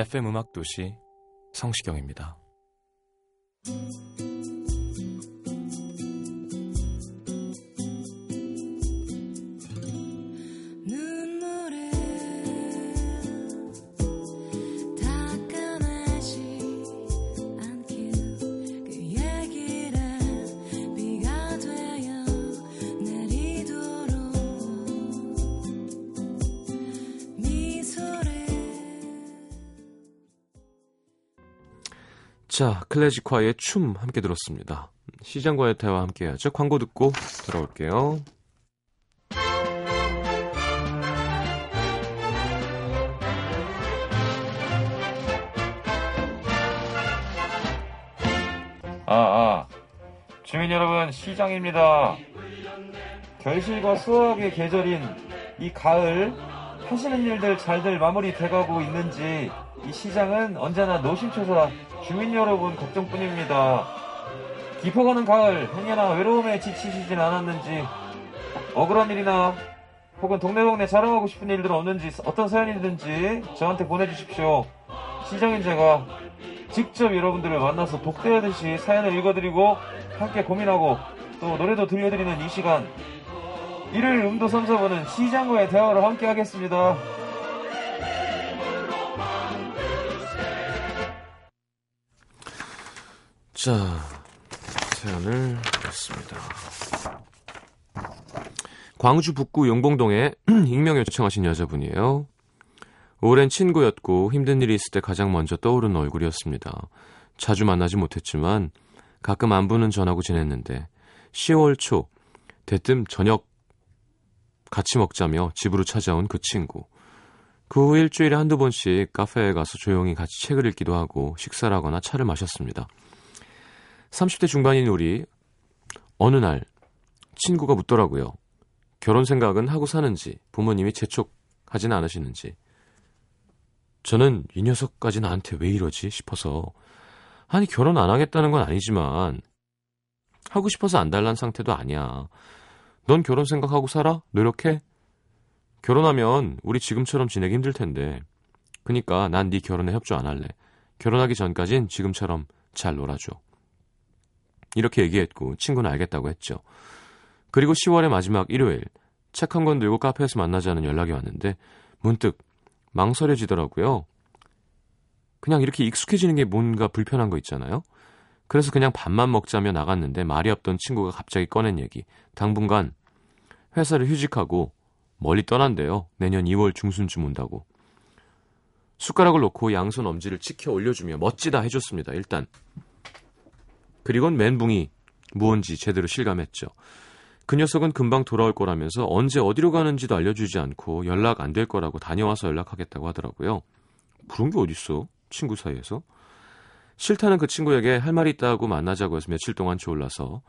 FM 음악 도시 성시경입니다. 자, 클래식화의 춤 함께 들었습니다. 시장과의 대화 함께 해야죠. 광고 듣고 돌아올게요. 아, 아. 주민 여러분, 시장입니다. 결실과 수확의 계절인 이 가을, 하시는 일들 잘들 마무리 돼가고 있는지, 이 시장은 언제나 노심초사 주민 여러분 걱정뿐입니다. 깊어가는 가을, 행여나 외로움에 지치시진 않았는지, 억울한 일이나, 혹은 동네 동네 자랑하고 싶은 일들은 없는지, 어떤 사연이든지 저한테 보내주십시오. 시장인 제가 직접 여러분들을 만나서 독대하듯이 사연을 읽어드리고 함께 고민하고 또 노래도 들려드리는 이 시간 일요일 음도 3, 4부는 시장과의 대화를 함께 하겠습니다. 자, 사연을 읽습니다. 광주 북구 용봉동에 익명 요청하신 여자분이에요. 오랜 친구였고 힘든 일이 있을 때 가장 먼저 떠오르는 얼굴이었습니다. 자주 만나지 못했지만 가끔 안부는 전하고 지냈는데 10월 초 대뜸 저녁 같이 먹자며 집으로 찾아온 그 친구. 그 후 일주일에 한두 번씩 카페에 가서 조용히 같이 책을 읽기도 하고 식사를 하거나 차를 마셨습니다. 30대 중반인 우리 어느 날 친구가 묻더라고요. 결혼 생각은 하고 사는지 부모님이 재촉하진 않으시는지 저는 이 녀석까지 나한테 왜 이러지 싶어서 아니 결혼 안 하겠다는 건 아니지만 하고 싶어서 안 달란 상태도 아니야. 넌 결혼 생각하고 살아? 노력해? 결혼하면 우리 지금처럼 지내기 힘들 텐데. 그니까 난 네 결혼에 협조 안 할래. 결혼하기 전까진 지금처럼 잘 놀아줘. 이렇게 얘기했고 친구는 알겠다고 했죠. 그리고 10월의 마지막 일요일 책 한 권 들고 카페에서 만나자는 연락이 왔는데 문득 망설여지더라고요. 그냥 이렇게 익숙해지는 게 뭔가 불편한 거 있잖아요. 그래서 그냥 밥만 먹자며 나갔는데 말이 없던 친구가 갑자기 꺼낸 얘기. 당분간 회사를 휴직하고 멀리 떠난대요. 내년 2월 중순쯤 온다고. 숟가락을 놓고 양손 엄지를 치켜 올려주며 멋지다 해줬습니다. 일단. 그리곤 멘붕이 무언지 제대로 실감했죠. 그 녀석은 금방 돌아올 거라면서 언제 어디로 가는지도 알려주지 않고 연락 안 될 거라고 다녀와서 연락하겠다고 하더라고요. 그런 게 어딨어? 친구 사이에서. 싫다는 그 친구에게 할 말이 있다고 만나자고 해서 며칠 동안 졸라서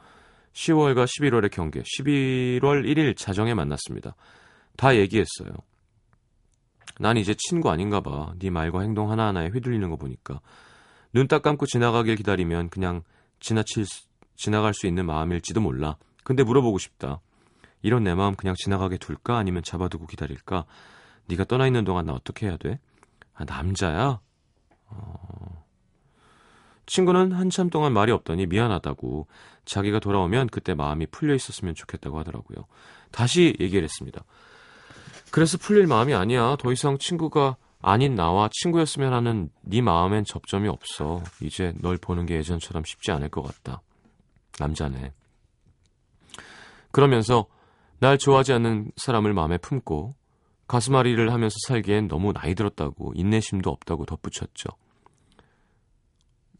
10월과 11월의 경계, 11월 1일 자정에 만났습니다. 다 얘기했어요. 난 이제 친구 아닌가 봐. 네 말과 행동 하나하나에 휘둘리는 거 보니까. 눈 딱 감고 지나가길 기다리면 그냥 지나칠, 지나갈 수 있는 마음일지도 몰라. 근데 물어보고 싶다. 이런 내 마음 그냥 지나가게 둘까? 아니면 잡아두고 기다릴까? 네가 떠나 있는 동안 나 어떻게 해야 돼? 아, 남자야? 어... 친구는 한참 동안 말이 없더니 미안하다고 자기가 돌아오면 그때 마음이 풀려 있었으면 좋겠다고 하더라고요. 다시 얘기를 했습니다. 그래서 풀릴 마음이 아니야. 더 이상 친구가 아닌 나와 친구였으면 하는 네 마음엔 접점이 없어. 이제 널 보는 게 예전처럼 쉽지 않을 것 같다. 남자네. 그러면서 날 좋아하지 않는 사람을 마음에 품고 가슴앓이를 하면서 살기엔 너무 나이 들었다고 인내심도 없다고 덧붙였죠.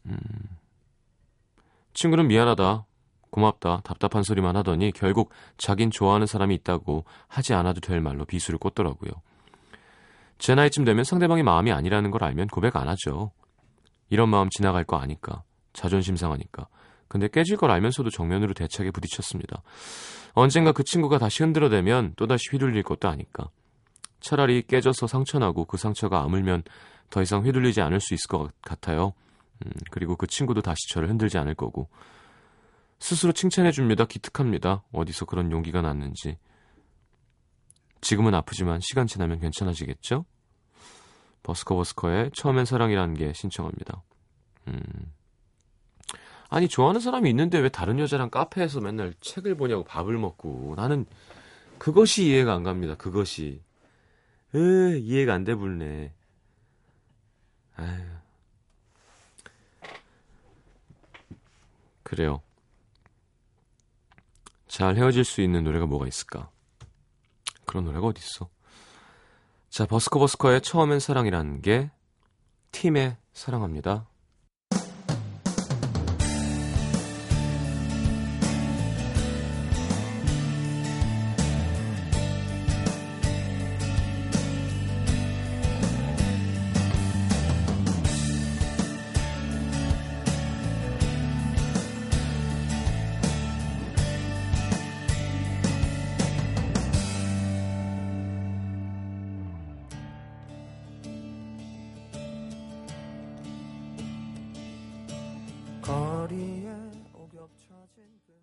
음, 친구는 미안하다, 고맙다, 답답한 소리만 하더니 결국 자긴 좋아하는 사람이 있다고 하지 않아도 될 말로 비수를 꽂더라고요. 제 나이쯤 되면 상대방이 마음이 아니라는 걸 알면 고백 안 하죠. 이런 마음 지나갈 거 아니까. 자존심 상하니까. 근데 깨질 걸 알면서도 정면으로 대차게 부딪혔습니다. 언젠가 그 친구가 다시 흔들어대면 또다시 휘둘릴 것도 아니까. 차라리 깨져서 상처나고 그 상처가 아물면 더 이상 휘둘리지 않을 수 있을 것 같아요. 음, 그리고 그 친구도 다시 저를 흔들지 않을 거고. 스스로 칭찬해줍니다. 기특합니다. 어디서 그런 용기가 났는지. 지금은 아프지만 시간 지나면 괜찮아지겠죠? 버스커 버스커의 처음엔 사랑이라는 게 신청합니다. 음. 아니 좋아하는 사람이 있는데 왜 다른 여자랑 카페에서 맨날 책을 보냐고 밥을 먹고 나는 그것이 이해가 안 갑니다. 그것이 으 이해가 안 돼 불네. 아유. 그래요. 잘 헤어질 수 있는 노래가 뭐가 있을까? 그런 노래가 어딨어? 자, 버스커 버스커의 처음엔 사랑이라는 게 팀의 사랑합니다. 겹쳐진 그녀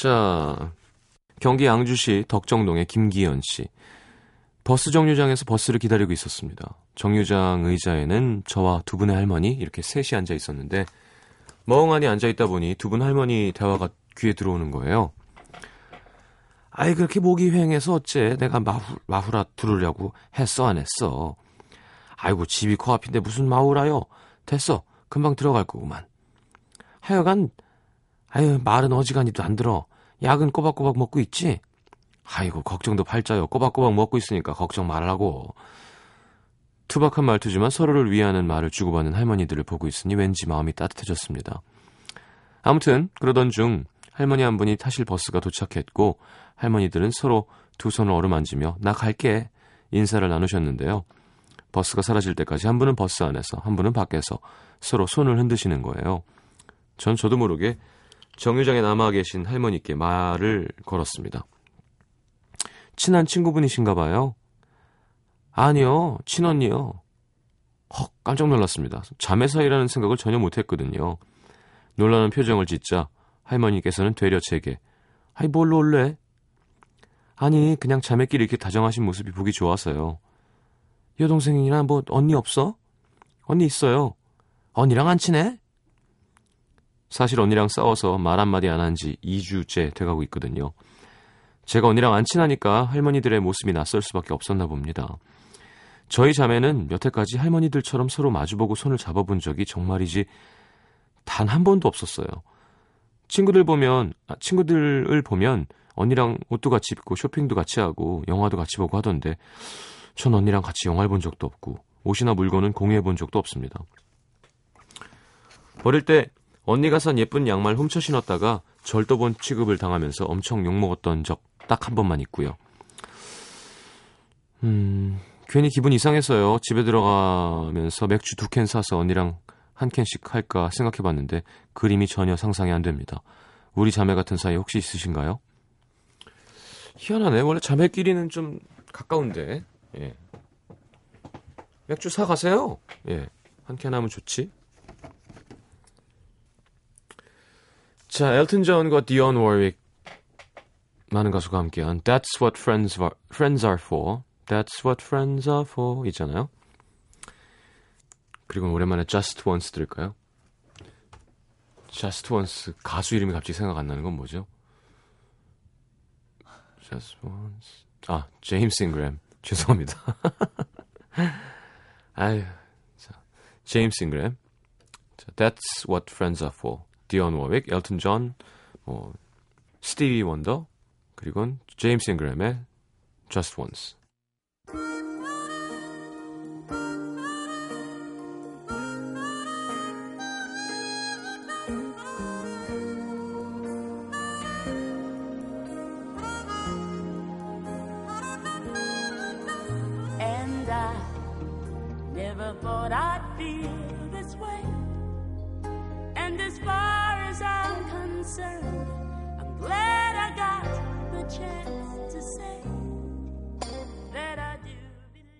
자, 경기 양주시 덕정동의 김기현 씨. 버스 정류장에서 버스를 기다리고 있었습니다. 정류장 의자에는 저와 두 분의 할머니 이렇게 셋이 앉아 있었는데 멍하니 앉아 있다 보니 두 분 할머니 대화가 귀에 들어오는 거예요. 아이 그렇게 목이 휑해서 어째 내가 마후, 마후라 들으려고 했어 안 했어. 아이고 집이 코앞인데 무슨 마후라요. 됐어 금방 들어갈 거구만. 하여간 아유 말은 어지간히도 안 들어. 약은 꼬박꼬박 먹고 있지? 아이고 걱정도 팔자요. 꼬박꼬박 먹고 있으니까 걱정 말라고. 투박한 말투지만 서로를 위하는 말을 주고받는 할머니들을 보고 있으니 왠지 마음이 따뜻해졌습니다. 아무튼 그러던 중 할머니 한 분이 타실 버스가 도착했고 할머니들은 서로 두 손을 어루만지며 나 갈게 인사를 나누셨는데요. 버스가 사라질 때까지 한 분은 버스 안에서 한 분은 밖에서 서로 손을 흔드시는 거예요. 전 저도 모르게 정류장에 남아 계신 할머니께 말을 걸었습니다. 친한 친구분이신가 봐요. 아니요, 친언니요. 헉, 깜짝 놀랐습니다. 자매 사이라는 생각을 전혀 못했거든요. 놀라는 표정을 짓자 할머니께서는 되려 제게 아이 뭘 놀래? 아니 그냥 자매끼리 이렇게 다정하신 모습이 보기 좋아서요. 여동생이나 뭐 언니 없어? 언니 있어요. 언니랑 안 친해? 사실 언니랑 싸워서 말 한마디 안 한 지 2주째 돼가고 있거든요. 제가 언니랑 안 친하니까 할머니들의 모습이 낯설 수밖에 없었나 봅니다. 저희 자매는 여태까지 할머니들처럼 서로 마주보고 손을 잡아본 적이 정말이지 단 한 번도 없었어요. 친구들 보면, 아, 친구들을 보면 언니랑 옷도 같이 입고 쇼핑도 같이 하고 영화도 같이 보고 하던데 전 언니랑 같이 영화를 본 적도 없고 옷이나 물건은 공유해 본 적도 없습니다. 어릴 때 언니가 산 예쁜 양말 훔쳐 신었다가 절도본 취급을 당하면서 엄청 욕먹었던 적 딱 한 번만 있고요. 음, 괜히 기분 이상해서요. 집에 들어가면서 맥주 두 캔 사서 언니랑 한 캔씩 할까 생각해봤는데 그림이 전혀 상상이 안 됩니다. 우리 자매 같은 사이 혹시 있으신가요? 희한하네. 원래 자매끼리는 좀 가까운데. 예. 맥주 사 가세요. 예. 한 캔 하면 좋지. 자, 엘튼 존과 디온 워윅 많은 가수가 함께한 That's what friends are, friends are for. That's what friends are for 있잖아요. 그리고 오랜만에 Just Once 들을까요? Just Once 가수 이름이 갑자기 생각 안 나는 건 뭐죠? Just Once 아 제임스 잉그램 죄송합니다. 아유 자 제임스 잉그램 자, That's what friends are for. 디언 워윅, 엘튼 존, 뭐 스티비 원더 그리고 제임스 잉그램의 Just Once. Concerned, I'm glad I got the chance to say that I do believe.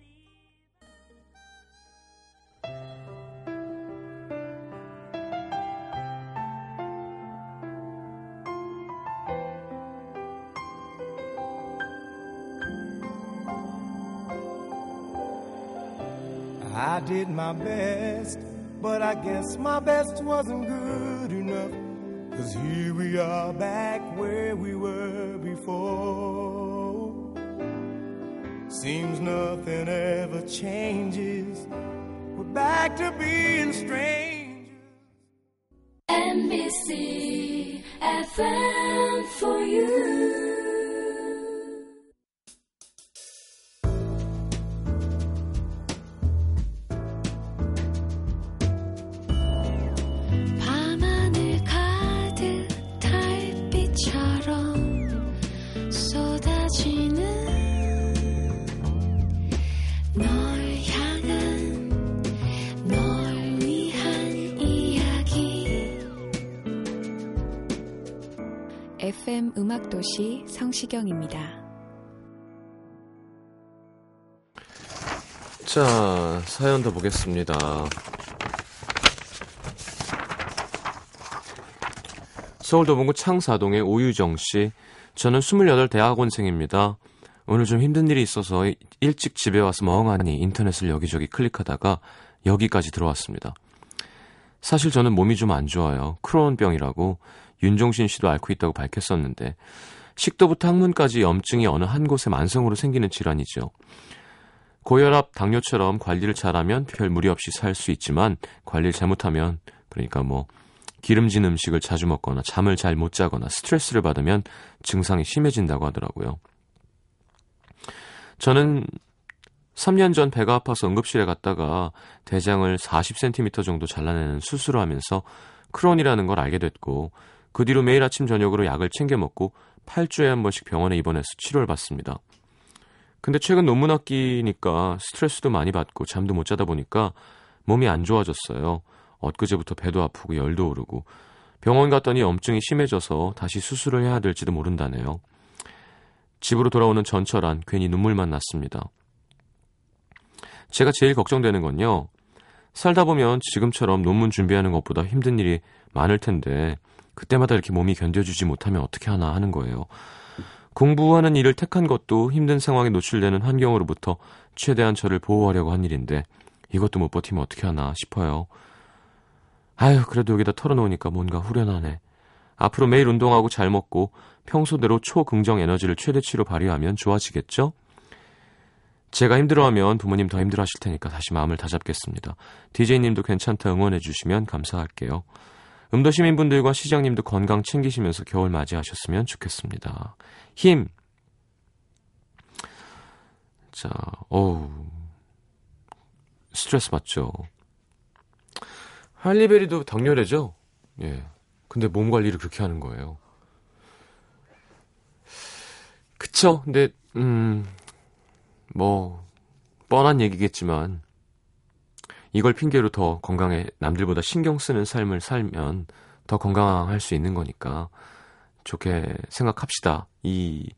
I did my best, but I guess my best wasn't good enough. Cause here we are back where we were before. Seems nothing ever changes. We're back to being strangers. NBC FM for you. 도시 성시경입니다. 자, 사연 더 보겠습니다. 서울 도봉구 창사동의 오유정 씨. 저는 28 대학원생입니다. 오늘 좀 힘든 일이 있어서 일찍 집에 와서 멍하니 인터넷을 여기저기 클릭하다가 여기까지 들어왔습니다. 사실 저는 몸이 좀 안 좋아요. 크로온병이라고 윤종신 씨도 앓고 있다고 밝혔었는데 식도부터 항문까지 염증이 어느 한 곳에 만성으로 생기는 질환이죠. 고혈압, 당뇨처럼 관리를 잘하면 별 무리 없이 살 수 있지만 관리를 잘못하면 그러니까 뭐 기름진 음식을 자주 먹거나 잠을 잘 못 자거나 스트레스를 받으면 증상이 심해진다고 하더라고요. 저는 3년 전 배가 아파서 응급실에 갔다가 대장을 40cm 정도 잘라내는 수술을 하면서 크론이라는 걸 알게 됐고 그 뒤로 매일 아침 저녁으로 약을 챙겨 먹고 8주에 한 번씩 병원에 입원해서 치료를 받습니다. 근데 최근 논문 학기니까 스트레스도 많이 받고 잠도 못 자다 보니까 몸이 안 좋아졌어요. 엊그제부터 배도 아프고 열도 오르고 병원 갔더니 염증이 심해져서 다시 수술을 해야 될지도 모른다네요. 집으로 돌아오는 전철 안 괜히 눈물만 났습니다. 제가 제일 걱정되는 건요. 살다 보면 지금처럼 논문 준비하는 것보다 힘든 일이 많을 텐데 그때마다 이렇게 몸이 견뎌주지 못하면 어떻게 하나 하는 거예요. 공부하는 일을 택한 것도 힘든 상황에 노출되는 환경으로부터 최대한 저를 보호하려고 한 일인데 이것도 못 버티면 어떻게 하나 싶어요. 아유, 그래도 여기다 털어놓으니까 뭔가 후련하네. 앞으로 매일 운동하고 잘 먹고 평소대로 초긍정 에너지를 최대치로 발휘하면 좋아지겠죠? 제가 힘들어하면 부모님 더 힘들어하실 테니까 다시 마음을 다잡겠습니다. DJ님도 괜찮다 응원해주시면 감사할게요. 음도 시민분들과 시장님도 건강 챙기시면서 겨울 맞이하셨으면 좋겠습니다. 힘! 자, 어우, 스트레스 받죠. 할리베리도 당뇨래죠? 예. 근데 몸 관리를 그렇게 하는 거예요. 그쵸? 근데, 음, 뭐, 뻔한 얘기겠지만, 이걸 핑계로 더 건강에 남들보다 신경 쓰는 삶을 살면 더 건강할 수 있는 거니까 좋게 생각합시다. 이,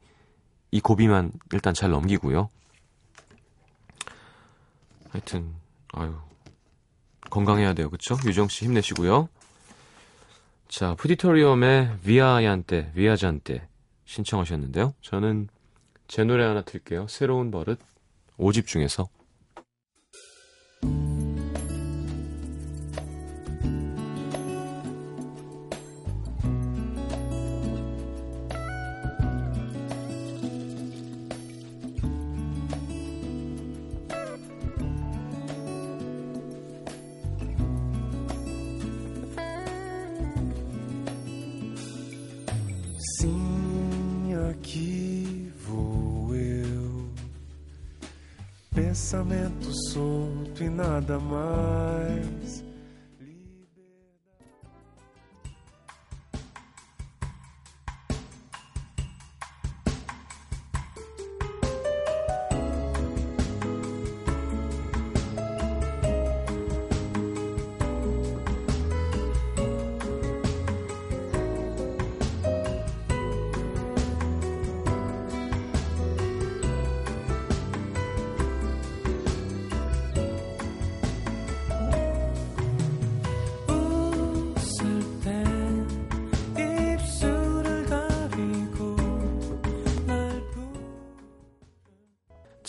이 고비만 일단 잘 넘기고요. 하여튼, 아유. 건강해야 돼요. 그쵸? 유정 씨 힘내시고요. 자, 푸디토리움의 위아얀테, 위아잔테 신청하셨는데요. 저는 제 노래 하나 틀게요. 새로운 버릇 5집 중에서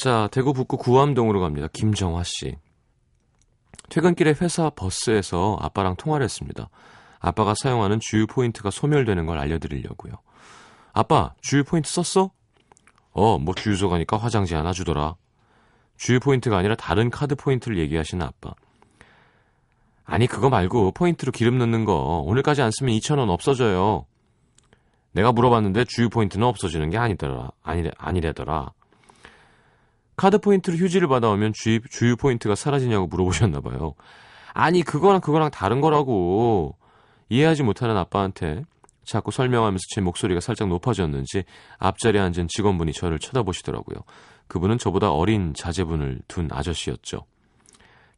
자, 대구 북구 구암동으로 갑니다. 김정화 씨. 퇴근길에 회사 버스에서 아빠랑 통화를 했습니다. 아빠가 사용하는 주유 포인트가 소멸되는 걸 알려드리려고요. 아빠, 주유 포인트 썼어? 어, 뭐 주유소 가니까 화장지 하나 주더라. 주유 포인트가 아니라 다른 카드 포인트를 얘기하시는 아빠. 아니, 그거 말고 포인트로 기름 넣는 거 오늘까지 안 쓰면 2,000원 없어져요. 내가 물어봤는데 주유 포인트는 없어지는 게 아니더라. 아니래, 아니래더라. 카드 포인트로 휴지를 받아오면 주유, 주유 포인트가 사라지냐고 물어보셨나 봐요. 아니 그거랑 그거랑 다른 거라고 이해하지 못하는 아빠한테 자꾸 설명하면서 제 목소리가 살짝 높아졌는지 앞자리에 앉은 직원분이 저를 쳐다보시더라고요. 그분은 저보다 어린 자제분을 둔 아저씨였죠.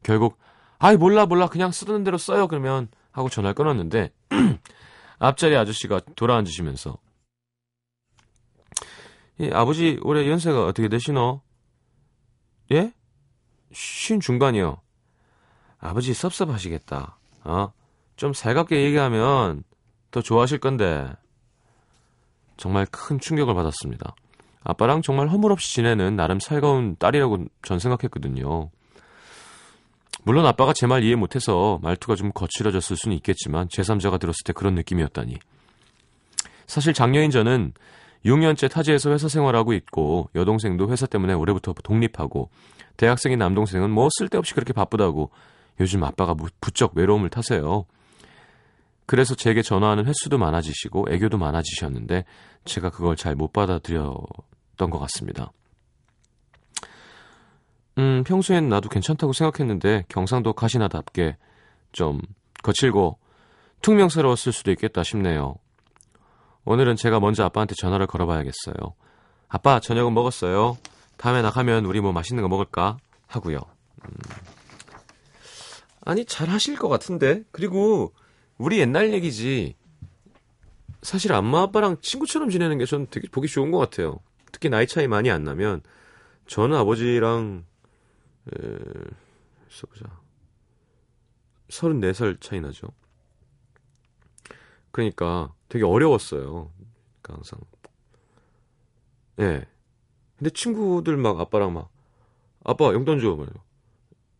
결국 아이 몰라 몰라 그냥 쓰던 대로 써요 그러면 하고 전화를 끊었는데 앞자리 아저씨가 돌아앉으시면서 이 아버지 올해 연세가 어떻게 되시노? 예? 쉰 중반이요. 아버지 섭섭하시겠다. 어? 좀 살갑게 얘기하면 더 좋아하실 건데. 정말 큰 충격을 받았습니다. 아빠랑 정말 허물없이 지내는 나름 살가운 딸이라고 전 생각했거든요. 물론 아빠가 제 말 이해 못해서 말투가 좀 거칠어졌을 수는 있겠지만 제3자가 들었을 때 그런 느낌이었다니. 사실 작년인 저는 6년째 타지에서 회사 생활하고 있고 여동생도 회사 때문에 올해부터 독립하고 대학생인 남동생은 뭐 쓸데없이 그렇게 바쁘다고 요즘 아빠가 무- 부쩍 외로움을 타세요. 그래서 제게 전화하는 횟수도 많아지시고 애교도 많아지셨는데 제가 그걸 잘 못 받아들였던 것 같습니다. 음, 평소엔 나도 괜찮다고 생각했는데 경상도 가시나답게 좀 거칠고 퉁명스러웠을 수도 있겠다 싶네요. 오늘은 제가 먼저 아빠한테 전화를 걸어봐야겠어요. 아빠, 저녁은 먹었어요. 다음에 나가면 우리 뭐 맛있는 거 먹을까? 하고요. 음. 아니, 잘 하실 것 같은데? 그리고 우리 옛날 얘기지. 사실 엄마 아빠랑 친구처럼 지내는 게전 되게 보기 좋은 것 같아요. 특히 나이 차이 많이 안 나면 저는 아버지랑 에, 써보자. 34살 차이 나죠. 그러니까 되게 어려웠어요. 그러니까 항상. 예. 근데 친구들 막 아빠랑 막 아빠 용돈 줘. 말이요.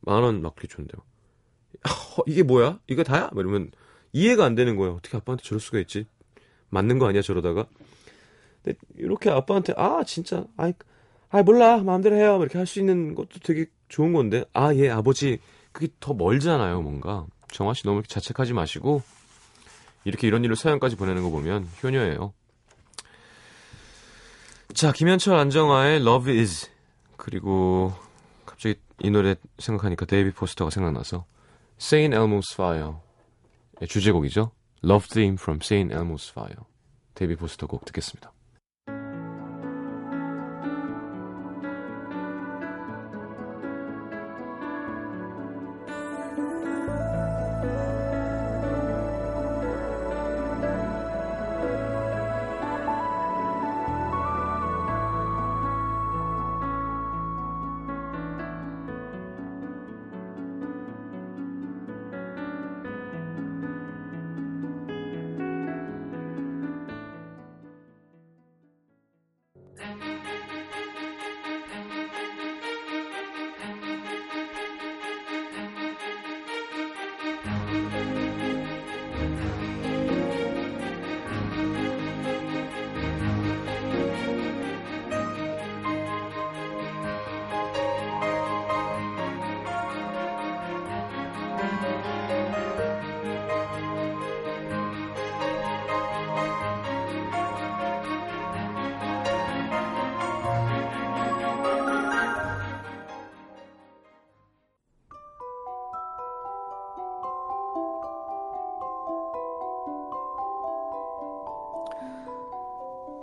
만원 막 이렇게 줬는데. 어, 이게 뭐야? 이거 다야? 막 이러면 이해가 안 되는 거예요. 어떻게 아빠한테 저럴 수가 있지? 맞는 거 아니야 저러다가. 근데 이렇게 아빠한테 아 진짜 아이 아 몰라 마음대로 해요 이렇게 할 수 있는 것도 되게 좋은 건데 아 예 아버지 그게 더 멀잖아요 뭔가 정화 씨 너무 이렇게 자책하지 마시고 이렇게 이런 일로 사연까지 보내는 거 보면 효녀예요. 자 김현철 안정화의 Love Is 그리고 갑자기 이 노래 생각하니까 데이비 포스터가 생각나서 Saint Elmo's Fire 의 주제곡이죠. Love Theme from Saint Elmo's Fire 데이비 포스터 곡 듣겠습니다.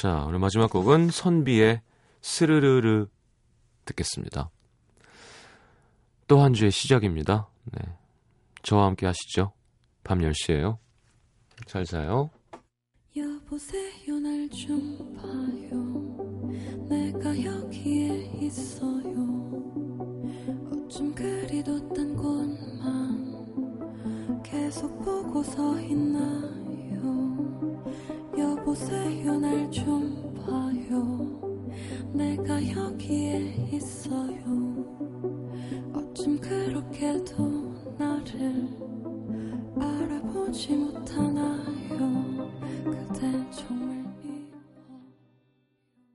자, 오늘 마지막 곡은 선비의 스르르르 듣겠습니다. 또 한 주의 시작입니다. 네. 저와 함께 하시죠. 밤 10시에요. 잘 자요. 여보세요 날 좀 봐요 내가 여기에 있어요 어쩜 그리도 딴 곳만 계속 보고 서 있나요 여보세요 날 좀 봐요. 내가 여기에 있어요. 어쩜 그렇게도 나를 알아보지 못하나요? 그댄 정말